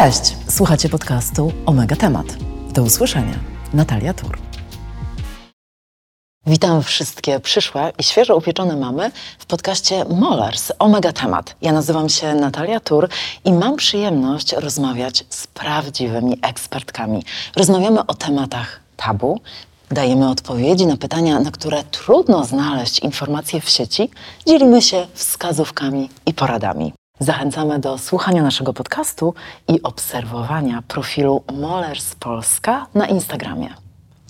Cześć! Słuchacie podcastu Omega Temat. Do usłyszenia. Natalia Tur. Witam wszystkie przyszłe i świeżo upieczone mamy w podcaście Molars Omega Temat. Ja nazywam się Natalia Tur i mam przyjemność rozmawiać z prawdziwymi ekspertkami. Rozmawiamy o tematach tabu, dajemy odpowiedzi na pytania, na które trudno znaleźć informacje w sieci, dzielimy się wskazówkami i poradami. Zachęcamy do słuchania naszego podcastu i obserwowania profilu Molers Polska na Instagramie.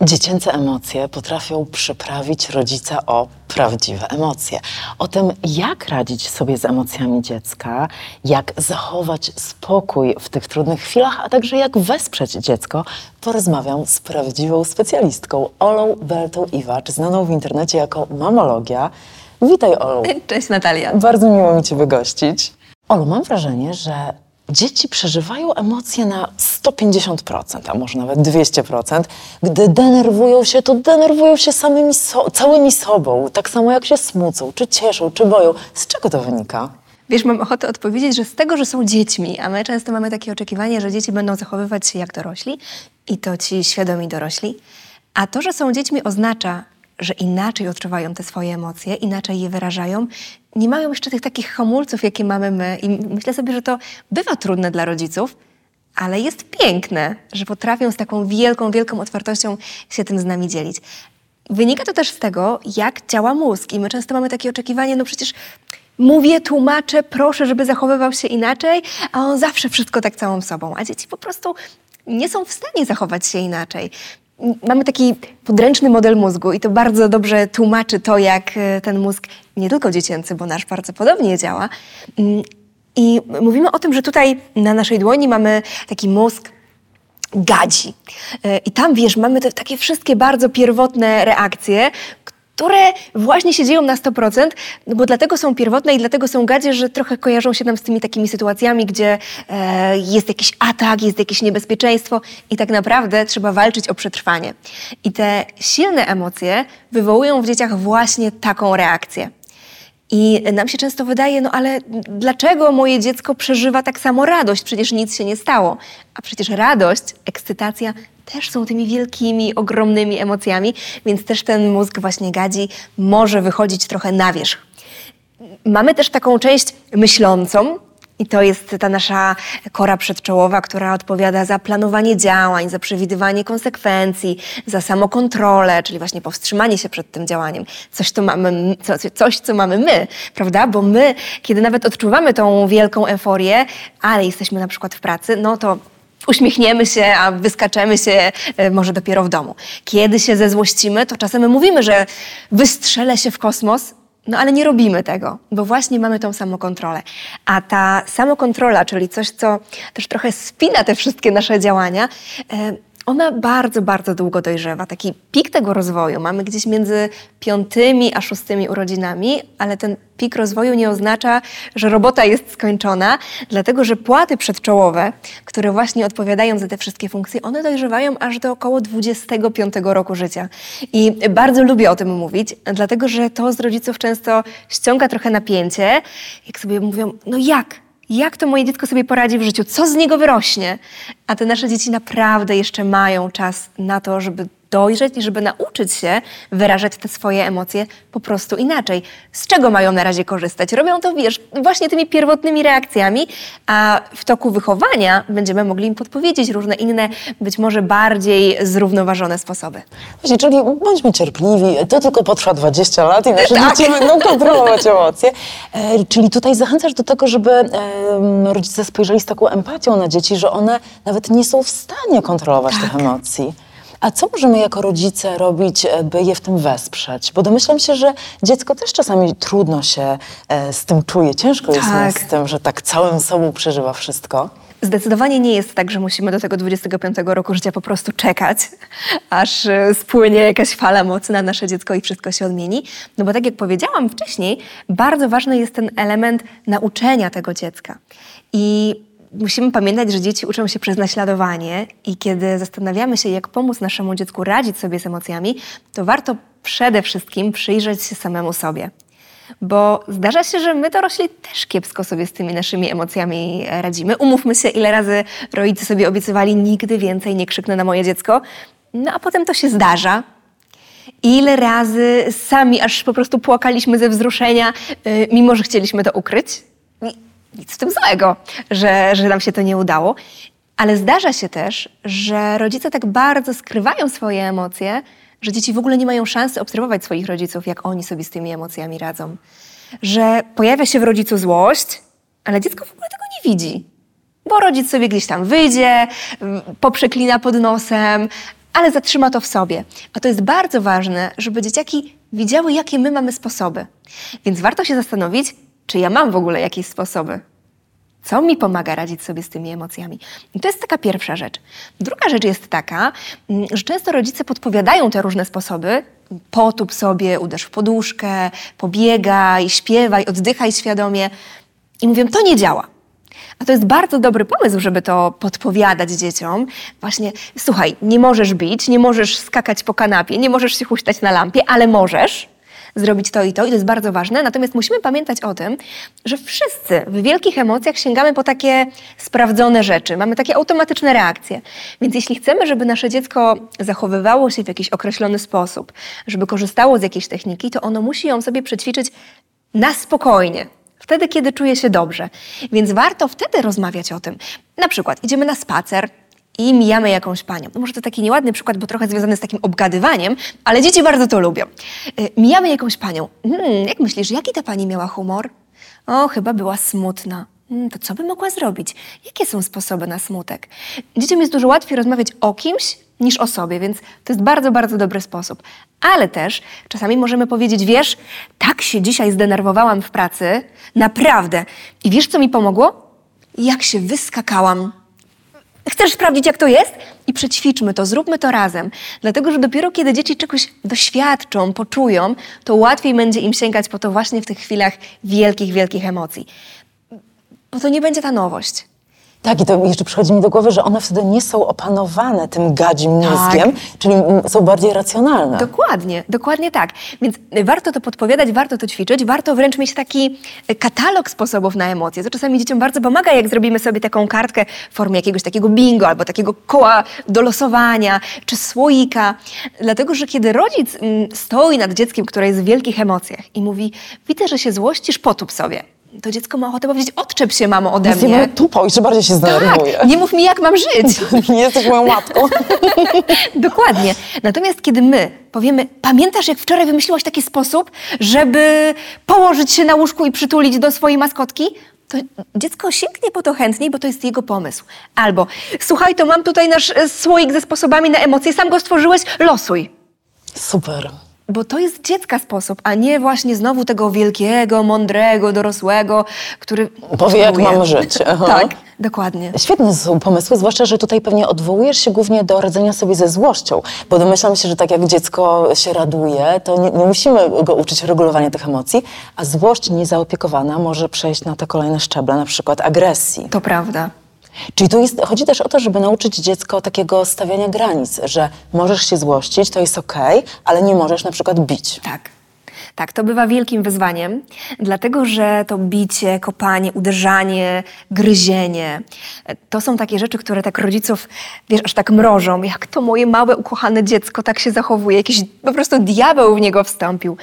Dziecięce emocje potrafią przyprawić rodzica o prawdziwe emocje. O tym, jak radzić sobie z emocjami dziecka, jak zachować spokój w tych trudnych chwilach, a także jak wesprzeć dziecko, porozmawiam z prawdziwą specjalistką Olą Beltą Iwacz, znaną w internecie jako Mamologia. Witaj, Olu. Cześć, Natalia. Bardzo miło mi Cię wygościć. Olu, mam wrażenie, że dzieci przeżywają emocje na 150%, a może nawet 200%. Gdy denerwują się, to denerwują się samymi so całymi sobą, tak samo jak się smucą, czy cieszą, czy boją. Z czego to wynika? Wiesz, mam ochotę odpowiedzieć, że z tego, że są dziećmi, a my często mamy takie oczekiwanie, że dzieci będą zachowywać się jak dorośli i to ci świadomi dorośli. A to, że są dziećmi oznacza, że inaczej odczuwają te swoje emocje, inaczej je wyrażają, nie mają jeszcze tych takich hamulców, jakie mamy my. I myślę sobie, że to bywa trudne dla rodziców, ale jest piękne, że potrafią z taką wielką, wielką otwartością się tym z nami dzielić. Wynika to też z tego, jak działa mózg. I my często mamy takie oczekiwanie, no przecież mówię, tłumaczę, proszę, żeby zachowywał się inaczej, a on zawsze wszystko tak całą sobą. A dzieci po prostu nie są w stanie zachować się inaczej mamy taki podręczny model mózgu i to bardzo dobrze tłumaczy to, jak e, ten mózg, nie tylko dziecięcy, bo nasz bardzo podobnie działa. Mm, I mówimy o tym, że tutaj na naszej dłoni mamy taki mózg gadzi. E, I tam, wiesz, mamy te takie wszystkie bardzo pierwotne reakcje, które właśnie się dzieją na 100%, no bo dlatego są pierwotne i dlatego są gadzie, że trochę kojarzą się nam z tymi takimi sytuacjami, gdzie e, jest jakiś atak, jest jakieś niebezpieczeństwo i tak naprawdę trzeba walczyć o przetrwanie. I te silne emocje wywołują w dzieciach właśnie taką reakcję. I nam się często wydaje, no ale dlaczego moje dziecko przeżywa tak samo radość? Przecież nic się nie stało. A przecież radość, ekscytacja też są tymi wielkimi, ogromnymi emocjami, więc też ten mózg właśnie gadzi może wychodzić trochę na wierzch. Mamy też taką część myślącą, i to jest ta nasza kora przedczołowa, która odpowiada za planowanie działań, za przewidywanie konsekwencji, za samokontrolę, czyli właśnie powstrzymanie się przed tym działaniem. Coś, co mamy, coś, co mamy my, prawda? Bo my, kiedy nawet odczuwamy tą wielką euforię, ale jesteśmy na przykład w pracy, no to uśmiechniemy się, a wyskaczemy się e, może dopiero w domu. Kiedy się zezłościmy, to czasem my mówimy, że wystrzelę się w kosmos, no ale nie robimy tego, bo właśnie mamy tą samokontrolę. A ta samokontrola, czyli coś, co też trochę spina te wszystkie nasze działania, e, ona bardzo, bardzo długo dojrzewa. Taki pik tego rozwoju mamy gdzieś między piątymi a szóstymi urodzinami, ale ten pik rozwoju nie oznacza, że robota jest skończona, dlatego że płaty przedczołowe, które właśnie odpowiadają za te wszystkie funkcje, one dojrzewają aż do około 25 roku życia. I bardzo lubię o tym mówić, dlatego że to z rodziców często ściąga trochę napięcie, jak sobie mówią, no jak? Jak to moje dziecko sobie poradzi w życiu, co z niego wyrośnie. A te nasze dzieci naprawdę jeszcze mają czas na to, żeby dojrzeć i żeby nauczyć się wyrażać te swoje emocje po prostu inaczej. Z czego mają na razie korzystać? Robią to, wiesz, właśnie tymi pierwotnymi reakcjami, a w toku wychowania będziemy mogli im podpowiedzieć różne inne, być może bardziej zrównoważone sposoby. Właśnie, czyli bądźmy cierpliwi, to tylko potrwa 20 lat i nasze tak. dzieci będą kontrolować emocje. E, czyli tutaj zachęcasz do tego, żeby e, rodzice spojrzeli z taką empatią na dzieci, że one nawet nie są w stanie kontrolować tak. tych emocji. A co możemy jako rodzice robić, e, by je w tym wesprzeć? Bo domyślam się, że dziecko też czasami trudno się e, z tym czuje, ciężko jest tak. z tym, że tak całym sobą przeżywa wszystko. Zdecydowanie nie jest tak, że musimy do tego 25 roku życia po prostu czekać, aż e, spłynie jakaś fala mocy na nasze dziecko i wszystko się odmieni. No bo tak jak powiedziałam wcześniej, bardzo ważny jest ten element nauczenia tego dziecka. I musimy pamiętać, że dzieci uczą się przez naśladowanie i kiedy zastanawiamy się, jak pomóc naszemu dziecku radzić sobie z emocjami, to warto przede wszystkim przyjrzeć się samemu sobie. Bo zdarza się, że my dorośli też kiepsko sobie z tymi naszymi emocjami radzimy. Umówmy się, ile razy rodzice sobie obiecywali, nigdy więcej nie krzyknę na moje dziecko. No a potem to się zdarza. Ile razy sami aż po prostu płakaliśmy ze wzruszenia, yy, mimo że chcieliśmy to ukryć. Nic w tym złego, że, że nam się to nie udało. Ale zdarza się też, że rodzice tak bardzo skrywają swoje emocje, że dzieci w ogóle nie mają szansy obserwować swoich rodziców, jak oni sobie z tymi emocjami radzą. Że pojawia się w rodzicu złość, ale dziecko w ogóle tego nie widzi. Bo rodzic sobie gdzieś tam wyjdzie, poprzeklina pod nosem, ale zatrzyma to w sobie. A to jest bardzo ważne, żeby dzieciaki widziały, jakie my mamy sposoby. Więc warto się zastanowić, czy ja mam w ogóle jakieś sposoby. Co mi pomaga radzić sobie z tymi emocjami? I to jest taka pierwsza rzecz. Druga rzecz jest taka, mm, że często rodzice podpowiadają te różne sposoby. Potub sobie, uderz w poduszkę, pobiegaj, śpiewaj, oddychaj świadomie. I mówią, to nie działa. A to jest bardzo dobry pomysł, żeby to podpowiadać dzieciom. Właśnie, słuchaj, nie możesz bić, nie możesz skakać po kanapie, nie możesz się huśtać na lampie, ale możesz zrobić to i to, i to jest bardzo ważne. Natomiast musimy pamiętać o tym, że wszyscy w wielkich emocjach sięgamy po takie sprawdzone rzeczy, mamy takie automatyczne reakcje. Więc jeśli chcemy, żeby nasze dziecko zachowywało się w jakiś określony sposób, żeby korzystało z jakiejś techniki, to ono musi ją sobie przećwiczyć na spokojnie, wtedy, kiedy czuje się dobrze. Więc warto wtedy rozmawiać o tym. Na przykład idziemy na spacer, i mijamy jakąś panią. No może to taki nieładny przykład, bo trochę związany z takim obgadywaniem, ale dzieci bardzo to lubią. Y, mijamy jakąś panią. Hmm, jak myślisz, jaki ta pani miała humor? O, chyba była smutna. Hmm, to co by mogła zrobić? Jakie są sposoby na smutek? Dzieciom jest dużo łatwiej rozmawiać o kimś niż o sobie, więc to jest bardzo, bardzo dobry sposób. Ale też czasami możemy powiedzieć, wiesz, tak się dzisiaj zdenerwowałam w pracy, naprawdę. I wiesz, co mi pomogło? Jak się wyskakałam Chcesz sprawdzić, jak to jest? I przećwiczmy to, zróbmy to razem. Dlatego, że dopiero kiedy dzieci czegoś doświadczą, poczują, to łatwiej będzie im sięgać po to właśnie w tych chwilach wielkich, wielkich emocji. Bo to nie będzie ta nowość. Tak, i to jeszcze przychodzi mi do głowy, że one wtedy nie są opanowane tym gadzim mózgiem, tak. czyli są bardziej racjonalne. Dokładnie, dokładnie tak. Więc warto to podpowiadać, warto to ćwiczyć, warto wręcz mieć taki katalog sposobów na emocje. To czasami dzieciom bardzo pomaga, jak zrobimy sobie taką kartkę w formie jakiegoś takiego bingo albo takiego koła do losowania, czy słoika. Dlatego, że kiedy rodzic mm, stoi nad dzieckiem, które jest w wielkich emocjach i mówi, widzę, że się złościsz, potób sobie to dziecko ma ochotę powiedzieć, odczep się mamo ode mnie. Nie tupą, jeszcze bardziej się zdenerwuje. Tak, nie mów mi jak mam żyć. nie jesteś moją matką. Dokładnie. Natomiast kiedy my powiemy, pamiętasz jak wczoraj wymyśliłaś taki sposób, żeby położyć się na łóżku i przytulić do swojej maskotki? To dziecko sięgnie po to chętniej, bo to jest jego pomysł. Albo, słuchaj, to mam tutaj nasz e, słoik ze sposobami na emocje, sam go stworzyłeś, losuj. Super bo to jest dziecka sposób, a nie właśnie znowu tego wielkiego, mądrego, dorosłego, który... Powie, jak mam żyć. tak, dokładnie. Świetne są pomysły, zwłaszcza, że tutaj pewnie odwołujesz się głównie do radzenia sobie ze złością, bo domyślam się, że tak jak dziecko się raduje, to nie, nie musimy go uczyć regulowania tych emocji, a złość niezaopiekowana może przejść na te kolejne szczeble, na przykład agresji. To prawda. Czyli tu jest, chodzi też o to, żeby nauczyć dziecko takiego stawiania granic, że możesz się złościć, to jest okej, ale nie możesz na przykład bić. Tak. Tak, to bywa wielkim wyzwaniem, dlatego że to bicie, kopanie, uderzanie, gryzienie to są takie rzeczy, które tak rodziców, wiesz, aż tak mrożą. Jak to moje małe, ukochane dziecko tak się zachowuje, jakiś po prostu diabeł w niego wstąpił.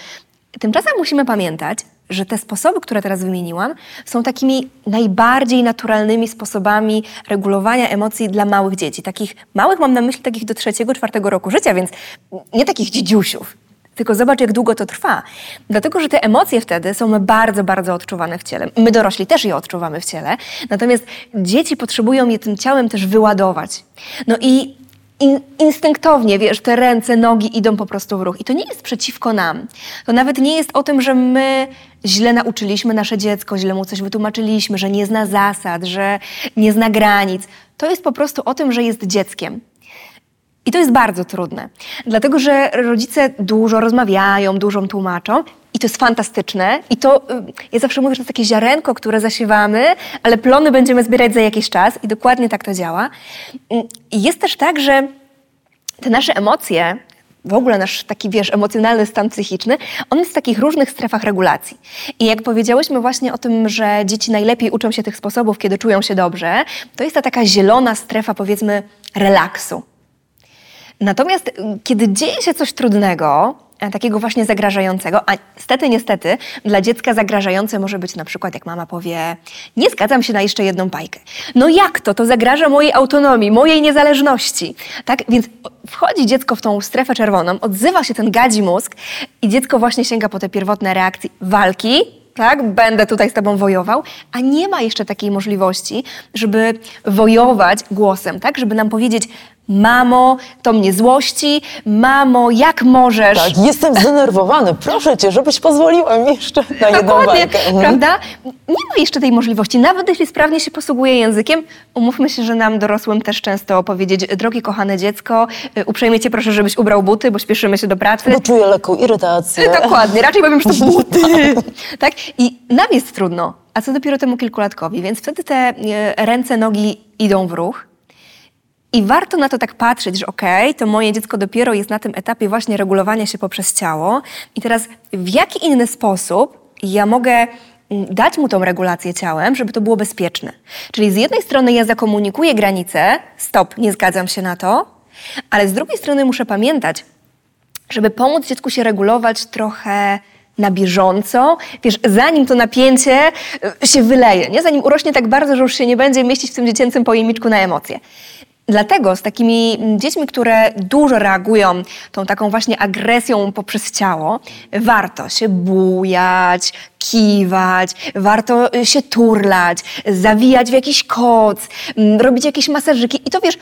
Tymczasem musimy pamiętać, że te sposoby, które teraz wymieniłam, są takimi najbardziej naturalnymi sposobami regulowania emocji dla małych dzieci. Takich małych mam na myśli takich do trzeciego, czwartego roku życia, więc nie takich dzidziusiów. Tylko zobacz, jak długo to trwa. Dlatego, że te emocje wtedy są bardzo, bardzo odczuwane w ciele. My dorośli też je odczuwamy w ciele, natomiast dzieci potrzebują je tym ciałem też wyładować. No i in, instynktownie, wiesz, te ręce, nogi idą po prostu w ruch. I to nie jest przeciwko nam. To nawet nie jest o tym, że my źle nauczyliśmy nasze dziecko, źle mu coś wytłumaczyliśmy, że nie zna zasad, że nie zna granic. To jest po prostu o tym, że jest dzieckiem. I to jest bardzo trudne, dlatego że rodzice dużo rozmawiają, dużo tłumaczą i to jest fantastyczne. I to, y, ja zawsze mówię, że to jest takie ziarenko, które zasiewamy, ale plony będziemy zbierać za jakiś czas i dokładnie tak to działa. I jest też tak, że te nasze emocje w ogóle nasz taki, wiesz, emocjonalny stan psychiczny, on jest w takich różnych strefach regulacji. I jak powiedziałyśmy właśnie o tym, że dzieci najlepiej uczą się tych sposobów, kiedy czują się dobrze, to jest ta taka zielona strefa, powiedzmy, relaksu. Natomiast y, kiedy dzieje się coś trudnego, e, takiego właśnie zagrażającego, a niestety, niestety, dla dziecka zagrażające może być na przykład, jak mama powie, nie zgadzam się na jeszcze jedną bajkę. No jak to? To zagraża mojej autonomii, mojej niezależności. Tak? Więc wchodzi dziecko w tą strefę czerwoną, odzywa się ten gadzi mózg i dziecko właśnie sięga po te pierwotne reakcje walki, tak, będę tutaj z tobą wojował, a nie ma jeszcze takiej możliwości, żeby wojować głosem, tak, żeby nam powiedzieć, Mamo, to mnie złości. Mamo, jak możesz? Tak, jestem zdenerwowany. Proszę cię, żebyś pozwoliła mi jeszcze na jedną Dokładnie, bajkę. Mhm. prawda? Nie ma jeszcze tej możliwości. Nawet jeśli sprawnie się posługuje językiem, umówmy się, że nam dorosłym też często powiedzieć, drogie kochane dziecko, y, uprzejmie cię proszę, żebyś ubrał buty, bo śpieszymy się do pracy. Bo czuję lekką irytację. Dokładnie, raczej powiem, że to buty. tak? I nam jest trudno, a co dopiero temu kilkulatkowi, więc wtedy te e, ręce, nogi idą w ruch. I warto na to tak patrzeć, że okej, to moje dziecko dopiero jest na tym etapie właśnie regulowania się poprzez ciało. I teraz w jaki inny sposób ja mogę mm, dać mu tą regulację ciałem, żeby to było bezpieczne. Czyli z jednej strony ja zakomunikuję granicę, stop, nie zgadzam się na to, ale z drugiej strony muszę pamiętać, żeby pomóc dziecku się regulować trochę na bieżąco, wiesz, zanim to napięcie y, się wyleje, nie? zanim urośnie tak bardzo, że już się nie będzie mieścić w tym dziecięcym pojemniczku na emocje. Dlatego z takimi dziećmi, które dużo reagują tą taką właśnie agresją poprzez ciało, warto się bujać, kiwać, warto y, się turlać, zawijać w jakiś koc, mm, robić jakieś masażyki. I to wiesz,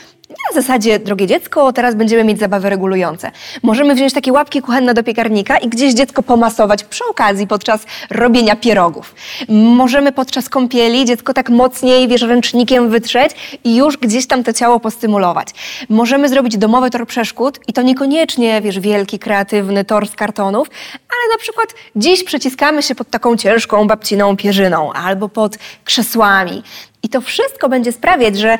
na zasadzie, drogie dziecko, teraz będziemy mieć zabawy regulujące. Możemy wziąć takie łapki kuchenne do piekarnika i gdzieś dziecko pomasować przy okazji podczas robienia pierogów. Możemy podczas kąpieli dziecko tak mocniej, wiesz, ręcznikiem wytrzeć i już gdzieś tam to ciało postymulować. Możemy zrobić domowy tor przeszkód i to niekoniecznie, wiesz, wielki, kreatywny tor z kartonów, ale na przykład dziś przeciskamy się pod taką ciężką babciną pierzyną albo pod krzesłami. I to wszystko będzie sprawiać, że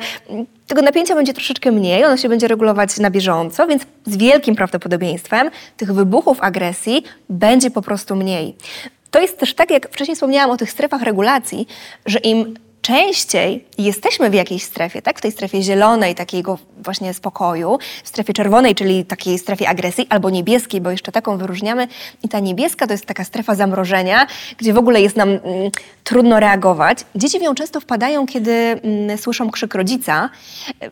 tego napięcia będzie troszeczkę mniej, ono się będzie regulować na bieżąco, więc z wielkim prawdopodobieństwem tych wybuchów agresji będzie po prostu mniej. To jest też tak, jak wcześniej wspomniałam o tych strefach regulacji, że im częściej jesteśmy w jakiejś strefie, tak? W tej strefie zielonej, takiego właśnie spokoju, w strefie czerwonej, czyli takiej strefie agresji, albo niebieskiej, bo jeszcze taką wyróżniamy. I ta niebieska to jest taka strefa zamrożenia, gdzie w ogóle jest nam mm, trudno reagować. Dzieci w nią często wpadają, kiedy mm, słyszą krzyk rodzica.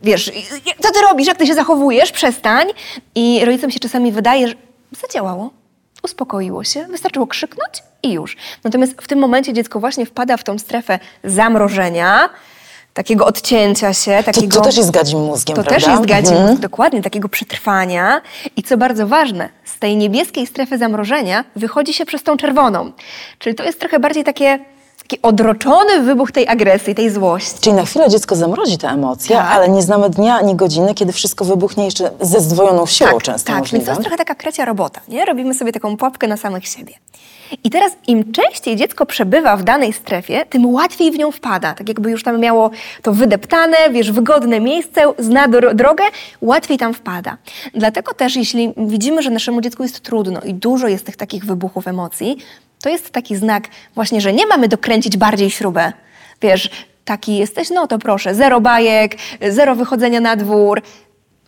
Wiesz, co ty robisz, jak ty się zachowujesz? Przestań. I rodzicom się czasami wydaje, że zadziałało uspokoiło się, wystarczyło krzyknąć i już. Natomiast w tym momencie dziecko właśnie wpada w tą strefę zamrożenia, takiego odcięcia się, takiego... To, to też jest gadzim mózgiem, To prawda? też jest gadzim Mhm. mózg, dokładnie, takiego przetrwania. I co bardzo ważne, z tej niebieskiej strefy zamrożenia wychodzi się przez tą czerwoną. Czyli to jest trochę bardziej takie, taki odroczony wybuch tej agresji, tej złości. Czyli na chwilę dziecko zamrozi te emocje, Tak. ale nie znamy dnia ani godziny, kiedy wszystko wybuchnie jeszcze ze zdwojoną siłą tak, często tak, możliwe. więc to jest trochę taka krecia robota, nie? Robimy sobie taką pułapkę na samych siebie. I teraz im częściej dziecko przebywa w danej strefie, tym łatwiej w nią wpada. Tak jakby już tam miało to wydeptane, wiesz, wygodne miejsce, zna dro- drogę, łatwiej tam wpada. Dlatego też, jeśli widzimy, że naszemu dziecku jest trudno i dużo jest tych takich wybuchów emocji, to jest taki znak właśnie, że nie mamy dokręcić bardziej śrubę. Wiesz, taki jesteś, no to proszę, zero bajek, zero wychodzenia na dwór,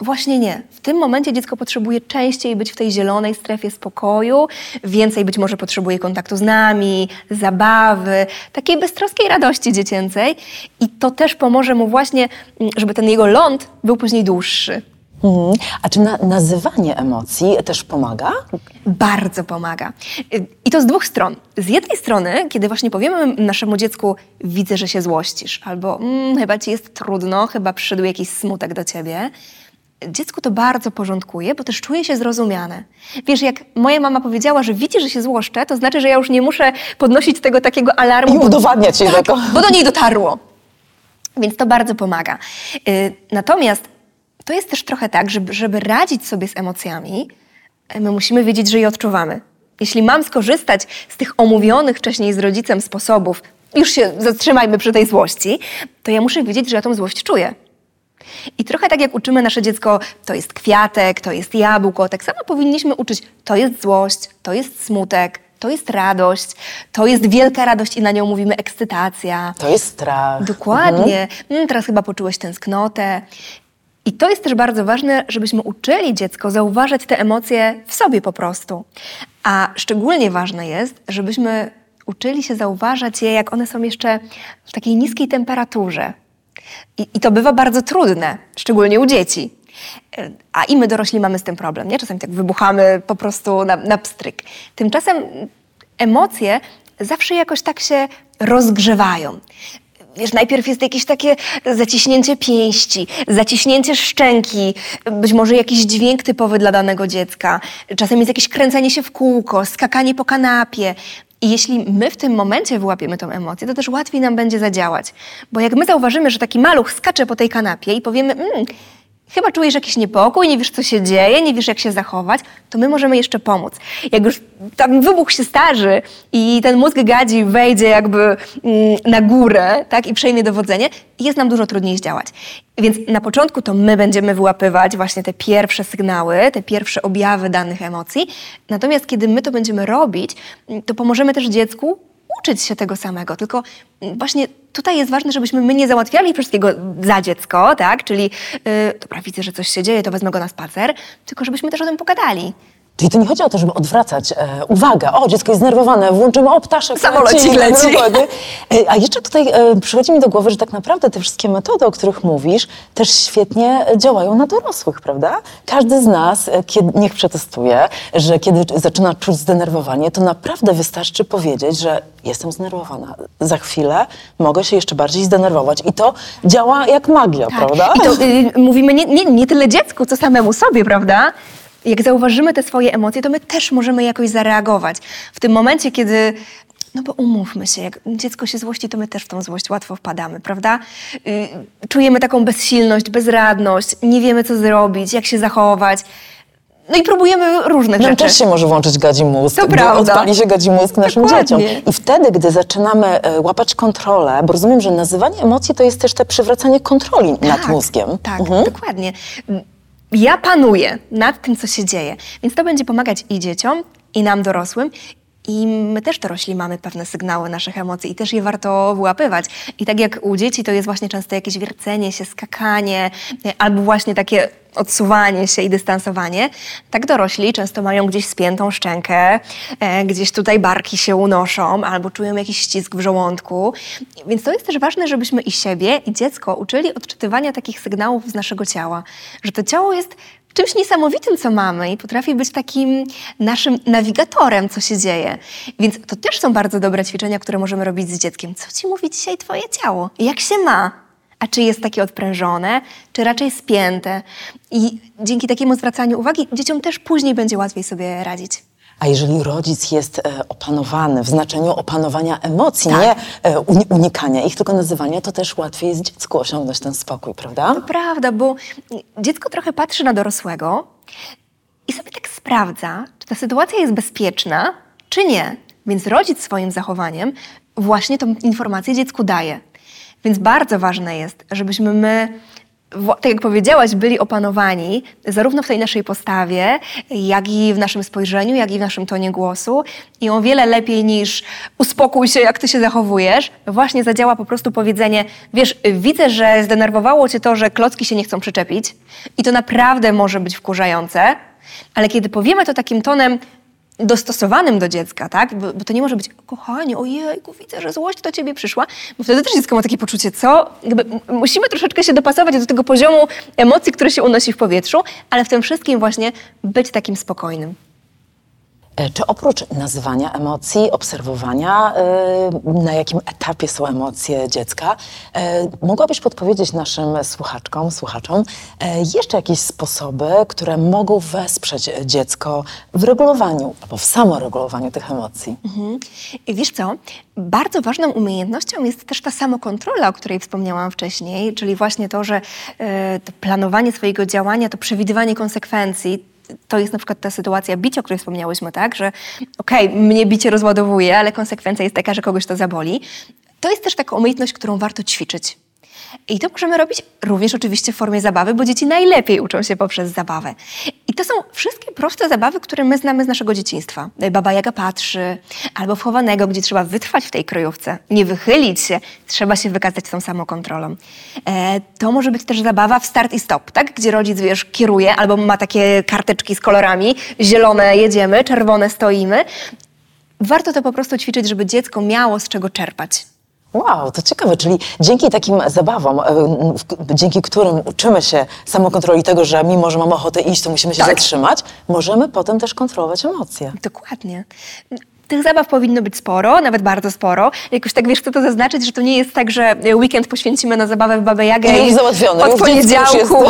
Właśnie nie. W tym momencie dziecko potrzebuje częściej być w tej zielonej strefie spokoju, więcej być może potrzebuje kontaktu z nami, zabawy, takiej beztroskiej radości dziecięcej i to też pomoże mu właśnie, mm, żeby ten jego ląd był później dłuższy. Mhm. A czy na, nazywanie emocji też pomaga? Bardzo pomaga. I to z dwóch stron. Z jednej strony, kiedy właśnie powiemy naszemu dziecku, widzę, że się złościsz, albo mm, chyba ci jest trudno, chyba przyszedł jakiś smutek do ciebie, dziecku to bardzo porządkuje, bo też czuje się zrozumiane. Wiesz, jak moja mama powiedziała, że widzi, że się złoszczę, to znaczy, że ja już nie muszę podnosić tego takiego alarmu. I udowadniać jej tego. bo do niej dotarło. Więc to bardzo pomaga. Y, Natomiast to jest też trochę tak, żeby, żeby radzić sobie z emocjami, y, my musimy wiedzieć, że je odczuwamy. Jeśli mam skorzystać z tych omówionych wcześniej z rodzicem sposobów, już się zatrzymajmy przy tej złości, to ja muszę wiedzieć, że ja tą złość czuję. I trochę tak jak uczymy nasze dziecko, to jest kwiatek, to jest jabłko, tak samo powinniśmy uczyć, to jest złość, to jest smutek, to jest radość, to jest wielka radość i na nią mówimy ekscytacja. To jest strach. Dokładnie. Mhm. Mm, teraz chyba poczułeś tęsknotę. I to jest też bardzo ważne, żebyśmy uczyli dziecko zauważać te emocje w sobie po prostu. A szczególnie ważne jest, żebyśmy uczyli się zauważać je, jak one są jeszcze w takiej niskiej temperaturze. I, i to bywa bardzo trudne, szczególnie u dzieci. A i my dorośli mamy z tym problem, nie? Czasami tak wybuchamy po prostu na, na pstryk. Tymczasem emocje zawsze jakoś tak się rozgrzewają wiesz, najpierw jest jakieś takie zaciśnięcie pięści, zaciśnięcie szczęki, być może jakiś dźwięk typowy dla danego dziecka. Czasem jest jakieś kręcenie się w kółko, skakanie po kanapie. I jeśli my w tym momencie wyłapiemy tą emocję, to też łatwiej nam będzie zadziałać. Bo jak my zauważymy, że taki maluch skacze po tej kanapie i powiemy, mmm, chyba czujesz jakiś niepokój, nie wiesz, co się dzieje, nie wiesz, jak się zachować, to my możemy jeszcze pomóc. Jak już tam wybuch się starzy i ten mózg gadzi wejdzie jakby mm, na górę tak, i przejmie dowodzenie, jest nam dużo trudniej zdziałać. Więc na początku to my będziemy wyłapywać właśnie te pierwsze sygnały, te pierwsze objawy danych emocji. Natomiast kiedy my to będziemy robić, to pomożemy też dziecku uczyć się tego samego. Tylko właśnie tutaj jest ważne, żebyśmy my nie załatwiali wszystkiego za dziecko, tak? Czyli yy, dobra, widzę, że coś się dzieje, to wezmę go na spacer, tylko żebyśmy też o tym pogadali. Czyli to nie chodzi o to, żeby odwracać e, uwagę. O, dziecko jest znerwowane, włączymy, o, ptaszek Samolocik leci. leci. E, a jeszcze tutaj e, przychodzi mi do głowy, że tak naprawdę te wszystkie metody, o których mówisz, też świetnie działają na dorosłych, prawda? Każdy z nas, e, kiedy, niech przetestuje, że kiedy zaczyna czuć zdenerwowanie, to naprawdę wystarczy powiedzieć, że jestem zdenerwowana. Za chwilę mogę się jeszcze bardziej zdenerwować. I to działa jak magia, tak. prawda? I to y, mówimy nie, nie, nie tyle dziecku, co samemu sobie, prawda? Jak zauważymy te swoje emocje, to my też możemy jakoś zareagować. W tym momencie, kiedy no bo umówmy się, jak dziecko się złości, to my też w tą złość łatwo wpadamy, prawda? Yy, czujemy taką bezsilność, bezradność, nie wiemy co zrobić, jak się zachować. No i próbujemy różnych Nam rzeczy. też się może włączyć gadzi mózg, to prawda. odpali się gadzi mózg naszym Dokładnie. dzieciom. I wtedy, gdy zaczynamy e, łapać kontrolę, bo rozumiem, że nazywanie emocji to jest też te przywracanie kontroli tak, nad mózgiem. Tak, mhm. dokładnie ja panuję nad tym, co się dzieje. Więc to będzie pomagać i dzieciom, i nam dorosłym. I my też dorośli mamy pewne sygnały naszych emocji i też je warto wyłapywać. I tak jak u dzieci to jest właśnie często jakieś wiercenie się, skakanie, albo właśnie takie odsuwanie się i dystansowanie, tak dorośli często mają gdzieś spiętą szczękę, e, gdzieś tutaj barki się unoszą albo czują jakiś ścisk w żołądku. Więc to jest też ważne, żebyśmy i siebie, i dziecko uczyli odczytywania takich sygnałów z naszego ciała, że to ciało jest czymś niesamowitym, co mamy i potrafi być takim naszym nawigatorem, co się dzieje. Więc to też są bardzo dobre ćwiczenia, które możemy robić z dzieckiem. Co ci mówi dzisiaj twoje ciało? Jak się ma? a czy jest takie odprężone, czy raczej spięte. I dzięki takiemu zwracaniu uwagi dzieciom też później będzie łatwiej sobie radzić. A jeżeli rodzic jest e, opanowany w znaczeniu opanowania emocji, tak. nie e, unikania ich, tylko nazywania, to też łatwiej jest dziecku osiągnąć ten spokój, prawda? To prawda, bo dziecko trochę patrzy na dorosłego i sobie tak sprawdza, czy ta sytuacja jest bezpieczna, czy nie. Więc rodzic swoim zachowaniem właśnie tą informację dziecku daje. Więc bardzo ważne jest, żebyśmy my tak jak powiedziałaś, byli opanowani zarówno w tej naszej postawie, jak i w naszym spojrzeniu, jak i w naszym tonie głosu. I o wiele lepiej niż uspokój się, jak ty się zachowujesz, właśnie zadziała po prostu powiedzenie, wiesz, widzę, że zdenerwowało cię to, że klocki się nie chcą przyczepić. I to naprawdę może być wkurzające, ale kiedy powiemy to takim tonem, dostosowanym do dziecka, tak? Bo, bo, to nie może być, kochanie, ojejku, widzę, że złość do ciebie przyszła, bo wtedy też dziecko ma takie poczucie, co? Jakby musimy troszeczkę się dopasować do tego poziomu emocji, który się unosi w powietrzu, ale w tym wszystkim właśnie być takim spokojnym. E, czy oprócz nazywania emocji, obserwowania, e, na jakim etapie są emocje dziecka, e, mogłabyś podpowiedzieć naszym słuchaczkom, słuchaczom jeszcze jakieś sposoby, które mogą wesprzeć dziecko w regulowaniu albo w samoregulowaniu tych emocji? Mhm. Wiesz co, bardzo ważną umiejętnością jest też ta samokontrola, o której wspomniałam wcześniej, czyli właśnie to, że to planowanie swojego działania, to przewidywanie konsekwencji, to jest na przykład ta sytuacja bicia, o której wspomniałyśmy, tak, że okej, okay, mnie bicie rozładowuje, ale konsekwencja jest taka, że kogoś to zaboli. To jest też taka umiejętność, którą warto ćwiczyć. I to możemy robić również oczywiście w formie zabawy, bo dzieci najlepiej uczą się poprzez zabawę. I to są wszystkie proste zabawy, które my znamy z naszego dzieciństwa. Baba Jaga patrzy, albo wchowanego, gdzie trzeba wytrwać w tej kryjówce, nie wychylić się, trzeba się wykazać tą samokontrolą. E, to może być też zabawa w start i stop, tak? Gdzie rodzic, wiesz, kieruje, albo ma takie karteczki z kolorami, zielone jedziemy, czerwone stoimy. Warto to po prostu ćwiczyć, żeby dziecko miało z czego czerpać. Wow, to ciekawe, czyli dzięki takim zabawom, e, dzięki którym uczymy się samokontroli tego, że mimo, że mamy ochotę iść, to musimy się Tak. zatrzymać, możemy potem też kontrolować emocje. Dokładnie. Tych zabaw powinno być sporo, nawet bardzo sporo. Jakoś tak wiesz, chcę to zaznaczyć, że to nie jest tak, że weekend poświęcimy na zabawę w Babę Jagę I i załatwione, od poniedziałku.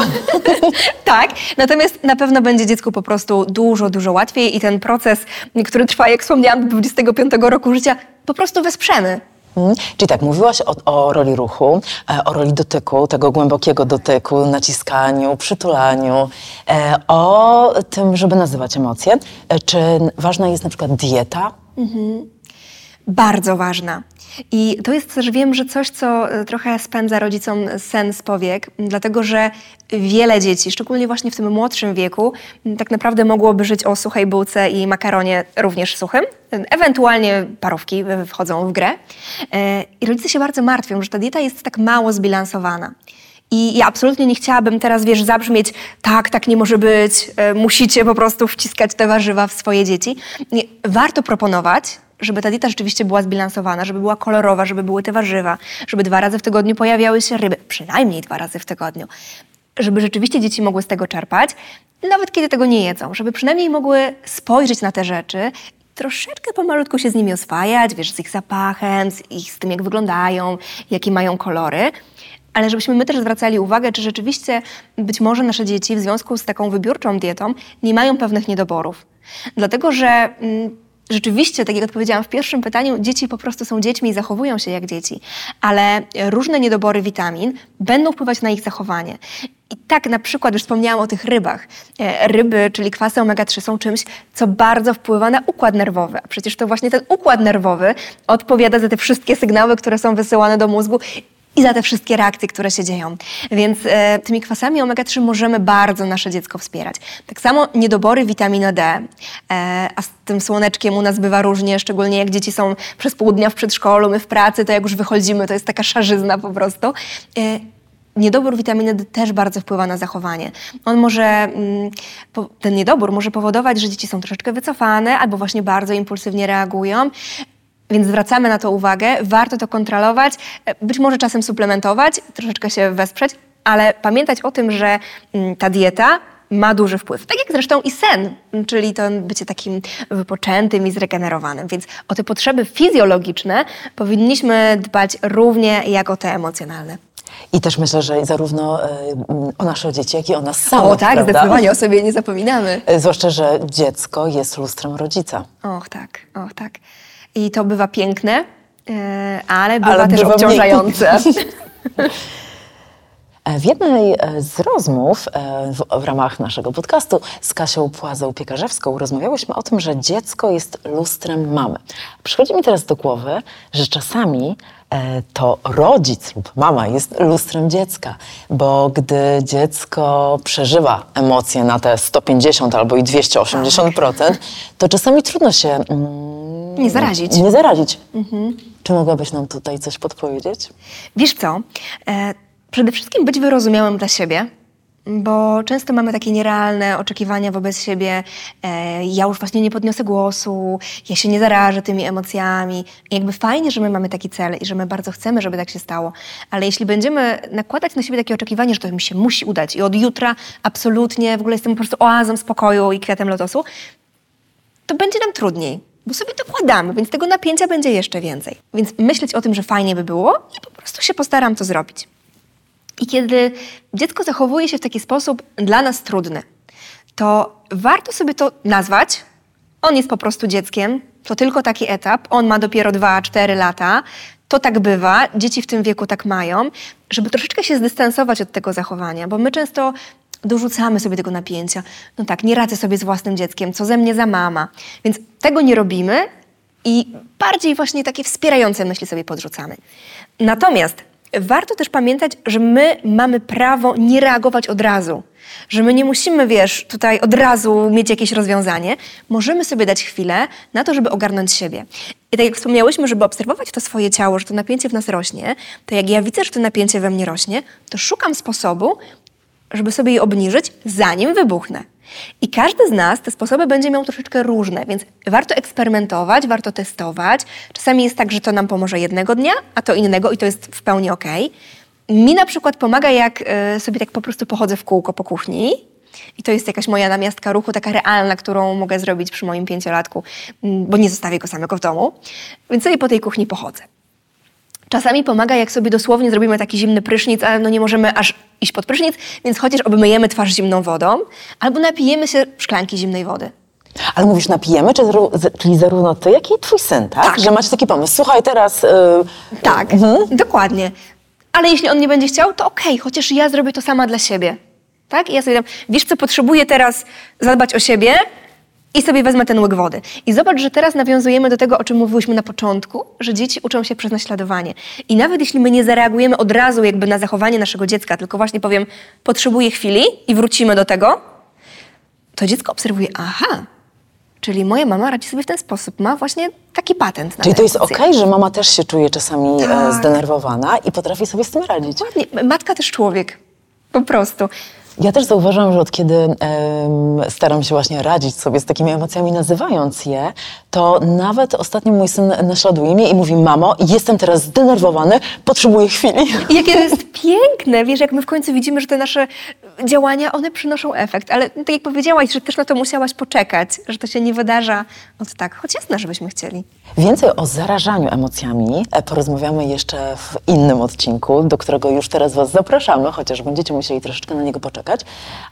tak, natomiast na pewno będzie dziecku po prostu dużo, dużo łatwiej i ten proces, który trwa, jak wspomniałam, do 25 roku życia, po prostu wesprzemy. Mhm. Czyli tak, mówiłaś o, o roli ruchu, e, o roli dotyku, tego głębokiego dotyku, naciskaniu, przytulaniu, e, o tym, żeby nazywać emocje. E, Czy ważna jest na przykład dieta? Bardzo ważna. I to jest też, wiem, że coś, co e, trochę spędza rodzicom sen z powiek, dlatego że wiele dzieci, szczególnie właśnie w tym młodszym wieku, tak naprawdę mogłoby żyć o suchej bułce i makaronie również suchym. Ewentualnie parówki e, wchodzą w grę. E, I rodzice się bardzo martwią, że ta dieta jest tak mało zbilansowana. I ja absolutnie nie chciałabym teraz, wiesz, zabrzmieć, tak, tak nie może być, musicie po prostu wciskać te warzywa w swoje dzieci. Warto proponować, żeby ta dieta rzeczywiście była zbilansowana, żeby była kolorowa, żeby były te warzywa, żeby dwa razy w tygodniu pojawiały się ryby, przynajmniej dwa razy w tygodniu, żeby rzeczywiście dzieci mogły z tego czerpać, nawet kiedy tego nie jedzą, żeby przynajmniej mogły spojrzeć na te rzeczy troszeczkę pomalutku się z nimi oswajać, wiesz, z ich zapachem, z, ich, z tym, jak wyglądają, jakie mają kolory ale żebyśmy my też zwracali uwagę, czy rzeczywiście być może nasze dzieci w związku z taką wybiórczą dietą nie mają pewnych niedoborów. Dlatego, że mm, rzeczywiście, tak jak odpowiedziałam w pierwszym pytaniu, dzieci po prostu są dziećmi i zachowują się jak dzieci, ale różne niedobory witamin będą wpływać na ich zachowanie. I tak na przykład już wspomniałam o tych rybach. E, Ryby, czyli kwasy omega-3 są czymś, co bardzo wpływa na układ nerwowy. A przecież to właśnie ten układ nerwowy odpowiada za te wszystkie sygnały, które są wysyłane do mózgu i za te wszystkie reakcje, które się dzieją. Więc e, tymi kwasami omega-3 możemy bardzo nasze dziecko wspierać. Tak samo niedobory witaminy D, e, a z tym słoneczkiem u nas bywa różnie, szczególnie jak dzieci są przez pół dnia w przedszkolu, my w pracy, to jak już wychodzimy, to jest taka szarzyzna po prostu. E, Niedobór witaminy D też bardzo wpływa na zachowanie. On może, mm, ten niedobór może powodować, że dzieci są troszeczkę wycofane albo właśnie bardzo impulsywnie reagują. Więc zwracamy na to uwagę, warto to kontrolować, e, być może czasem suplementować, troszeczkę się wesprzeć, ale pamiętać o tym, że mm, ta dieta ma duży wpływ. Tak jak zresztą i sen, m, czyli to bycie takim wypoczętym i zregenerowanym. Więc o te potrzeby fizjologiczne powinniśmy dbać równie jak o te emocjonalne. I też myślę, że zarówno e, m, o nasze dzieci, jak i o nas samych, o tak, prawda? zdecydowanie o sobie nie zapominamy. E, Zwłaszcza, że dziecko jest lustrem rodzica. Och tak, och tak. I to bywa piękne, e, ale bywa Ale też bywa obciążające. E, W jednej e, z rozmów w, w ramach naszego podcastu z Kasią Płazą-Piekarzewską rozmawiałyśmy o tym, że dziecko jest lustrem mamy. Przychodzi mi teraz do głowy, że czasami to rodzic lub mama jest lustrem dziecka, bo gdy dziecko przeżywa emocje na te 150 albo i 280%, to czasami trudno się mm, Nie zarazić. Nie zarazić. Czy mogłabyś nam tutaj coś podpowiedzieć? Wiesz co? E, przede wszystkim być wyrozumiałym dla siebie, bo często mamy takie nierealne oczekiwania wobec siebie. E, ja już właśnie nie podniosę głosu, ja się nie zarażę tymi emocjami. I jakby fajnie, że my mamy taki cel i że my bardzo chcemy, żeby tak się stało. Ale jeśli będziemy nakładać na siebie takie oczekiwanie, że to mi się musi udać i od jutra absolutnie w ogóle jestem po prostu oazą spokoju i kwiatem lotosu, to będzie nam trudniej, bo sobie dokładamy, więc tego napięcia będzie jeszcze więcej. Więc myśleć o tym, że fajnie by było i po prostu się postaram to zrobić. I kiedy dziecko zachowuje się w taki sposób dla nas trudny, to warto sobie to nazwać. On jest po prostu dzieckiem, to tylko taki etap, on ma dopiero 2-4 lata. To tak bywa, dzieci w tym wieku tak mają, żeby troszeczkę się zdystansować od tego zachowania, bo my często dorzucamy sobie tego napięcia. No tak, nie radzę sobie z własnym dzieckiem, co ze mnie za mama. Więc tego nie robimy i bardziej właśnie takie wspierające myśli sobie podrzucamy. Natomiast warto też pamiętać, że my mamy prawo nie reagować od razu. Że my nie musimy, wiesz, tutaj od razu mieć jakieś rozwiązanie. Możemy sobie dać chwilę na to, żeby ogarnąć siebie. I tak jak wspomniałyśmy, żeby obserwować to swoje ciało, że to napięcie w nas rośnie, to jak ja widzę, że to napięcie we mnie rośnie, to szukam sposobu, żeby sobie je obniżyć, zanim wybuchnę. I każdy z nas te sposoby będzie miał troszeczkę różne, więc warto eksperymentować, warto testować. Czasami jest tak, że to nam pomoże jednego dnia, a to innego i to jest w pełni okej. Mi na przykład pomaga, jak y, sobie tak po prostu pochodzę w kółko po kuchni. I to jest jakaś moja namiastka ruchu, taka realna, którą mogę zrobić przy moim pięciolatku, bo nie zostawię go samego w domu. Więc sobie po tej kuchni pochodzę. Czasami pomaga, jak sobie dosłownie zrobimy taki zimny prysznic, ale no nie możemy aż iść pod prysznic, więc chociaż obmyjemy twarz zimną wodą, albo napijemy się szklanki zimnej wody. Ale mówisz napijemy, czy, czyli zarówno ty, jak i twój syn, tak? Tak. Że macie taki pomysł. Słuchaj, teraz... Yy, Tak, dokładnie. Ale jeśli on nie będzie chciał, to okej, chociaż ja zrobię to sama dla siebie. Tak? I ja sobie dam, wiesz co, potrzebuję teraz zadbać o siebie i sobie wezmę ten łyk wody. I zobacz, że teraz nawiązujemy do tego, o czym mówiłyśmy na początku, że dzieci uczą się przez naśladowanie. I nawet jeśli my nie zareagujemy od razu jakby na zachowanie naszego dziecka, tylko właśnie powiem, potrzebuję chwili i wrócimy do tego, to dziecko obserwuje, aha, czyli moja mama radzi sobie w ten sposób, ma właśnie taki patent na Czyli to jest okej, że mama też się czuje czasami e, Tak. zdenerwowana i potrafi sobie z tym radzić. Ładnie. Matka też człowiek. Po prostu. Ja też zauważyłam, że od kiedy em, staram się właśnie radzić sobie z takimi emocjami, nazywając je, to nawet ostatnio mój syn naśladuje mnie i mówi, mamo, jestem teraz zdenerwowany, potrzebuję chwili. I jakie to jest piękne, wiesz, jak my w końcu widzimy, że te nasze działania, one przynoszą efekt. Ale tak jak powiedziałaś, że też na to musiałaś poczekać, że to się nie wydarza od tak, choć jasne, żebyśmy chcieli. Więcej o zarażaniu emocjami e, porozmawiamy jeszcze w innym odcinku, do którego już teraz Was zapraszamy, chociaż będziecie musieli troszeczkę na niego poczekać.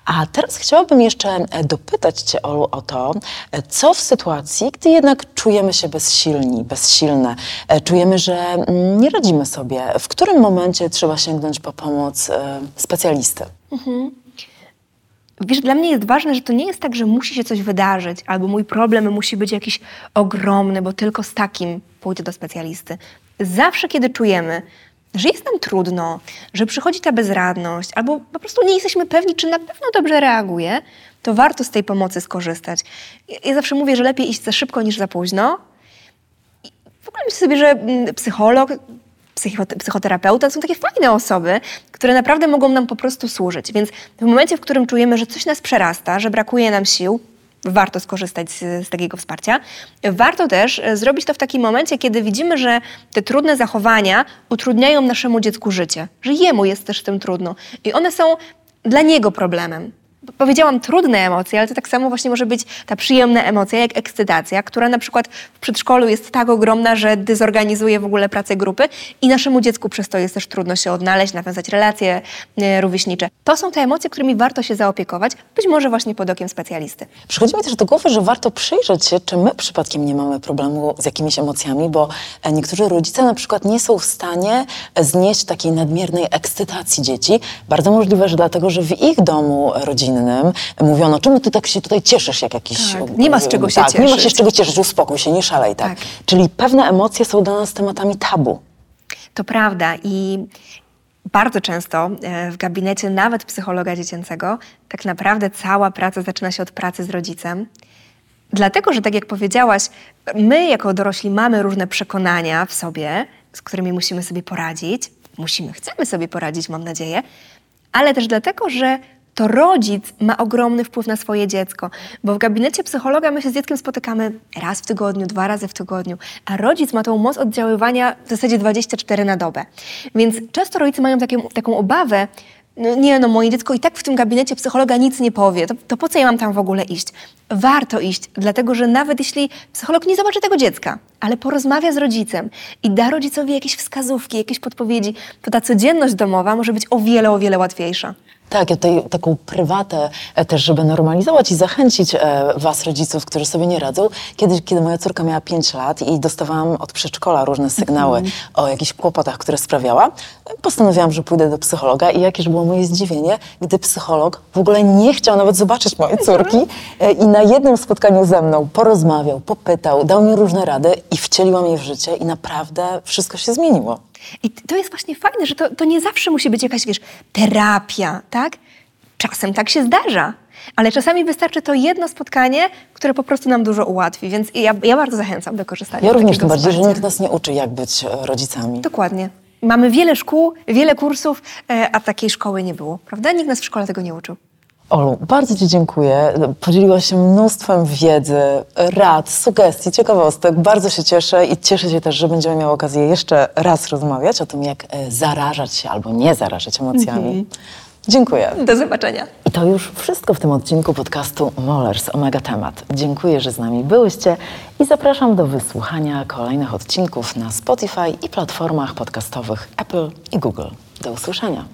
A teraz chciałabym jeszcze e, dopytać Cię, Olu, o to, e, co w sytuacji, gdy jednak czujemy się bezsilni, bezsilne, czujemy, że mm, nie radzimy sobie, w którym momencie trzeba sięgnąć po pomoc specjalisty? Wiesz, dla mnie jest ważne, że to nie jest tak, że musi się coś wydarzyć, albo mój problem musi być jakiś ogromny, bo tylko z takim pójdę do specjalisty. Zawsze, kiedy czujemy, że jest nam trudno, że przychodzi ta bezradność, albo po prostu nie jesteśmy pewni, czy na pewno dobrze reaguje, to warto z tej pomocy skorzystać. Ja- zawsze mówię, że lepiej iść za szybko niż za późno, w ogóle myślę sobie, że mm, psycholog, psycho- psychoterapeuta to są takie fajne osoby, które naprawdę mogą nam po prostu służyć. Więc w momencie, w którym czujemy, że coś nas przerasta, że brakuje nam sił, warto skorzystać z, z takiego wsparcia. Warto też e, zrobić to w takim momencie, kiedy widzimy, że te trudne zachowania utrudniają naszemu dziecku życie, że jemu jest też z tym trudno i one są dla niego problemem. Powiedziałam trudne emocje, ale to tak samo właśnie może być ta przyjemna emocja, jak ekscytacja, która na przykład w przedszkolu jest tak ogromna, że dezorganizuje w ogóle pracę grupy i naszemu dziecku przez to jest też trudno się odnaleźć, nawiązać relacje e, rówieśnicze. To są te emocje, którymi warto się zaopiekować, być może właśnie pod okiem specjalisty. Przychodzi mi też do głowy, że warto przyjrzeć się, czy my przypadkiem nie mamy problemu z jakimiś emocjami, bo e, niektórzy rodzice na przykład nie są w stanie e, znieść takiej nadmiernej ekscytacji dzieci. Bardzo możliwe, że dlatego, że w ich domu rodzinnym mówiono, czemu ty tak się tutaj cieszysz, jak jakiś... Tak, nie ma z czego się tak, nie ma się cieszyć. z czego cieszyć, uspokój się, nie szalej, tak. Tak. Czyli pewne emocje są dla nas tematami tabu. To prawda i bardzo często e, w gabinecie nawet psychologa dziecięcego tak naprawdę cała praca zaczyna się od pracy z rodzicem. Dlatego, że tak jak powiedziałaś, my jako dorośli mamy różne przekonania w sobie, z którymi musimy sobie poradzić. Musimy, chcemy sobie poradzić, mam nadzieję, ale też dlatego, że to rodzic ma ogromny wpływ na swoje dziecko, bo w gabinecie psychologa my się z dzieckiem spotykamy raz w tygodniu, dwa razy w tygodniu, a rodzic ma tą moc oddziaływania w zasadzie 24 na dobę. Więc często rodzice mają takie, taką obawę, no nie no, moje dziecko i tak w tym gabinecie psychologa nic nie powie, to, to po co ja mam tam w ogóle iść? Warto iść, dlatego że nawet jeśli psycholog nie zobaczy tego dziecka, ale porozmawia z rodzicem i da rodzicowi jakieś wskazówki, jakieś podpowiedzi, to ta codzienność domowa może być o wiele, o wiele łatwiejsza. Tak, ja tutaj taką prywatę e, też, żeby normalizować i zachęcić e, was, rodziców, którzy sobie nie radzą. Kiedyś, kiedy moja córka miała 5 lat i dostawałam od przedszkola różne sygnały o jakichś kłopotach, które sprawiała, postanowiłam, że pójdę do psychologa i jakież było moje zdziwienie, gdy psycholog w ogóle nie chciał nawet zobaczyć mojej córki e, i na jednym spotkaniu ze mną porozmawiał, popytał, dał mi różne rady i wcieliłam je w życie i naprawdę wszystko się zmieniło. I to jest właśnie fajne, że to, to nie zawsze musi być jakaś, wiesz, terapia, tak? Czasem tak się zdarza, ale czasami wystarczy to jedno spotkanie, które po prostu nam dużo ułatwi, więc ja, ja bardzo zachęcam do korzystania Ja z również, tym bardziej, że nikt nas nie uczy, jak być e, rodzicami. Dokładnie. Mamy wiele szkół, wiele kursów, e, a takiej szkoły nie było, prawda? Nikt nas w szkole tego nie uczył. Olu, bardzo Ci dziękuję. Podzieliłaś się mnóstwem wiedzy, rad, sugestii, ciekawostek. Bardzo się cieszę i cieszę się też, że będziemy miały okazję jeszcze raz rozmawiać o tym, jak e, zarażać się albo nie zarażać emocjami. Dziękuję. Do zobaczenia. I to już wszystko w tym odcinku podcastu Molers Omega Temat. Dziękuję, że z nami byłyście i zapraszam do wysłuchania kolejnych odcinków na Spotify i platformach podcastowych Apple i Google. Do usłyszenia.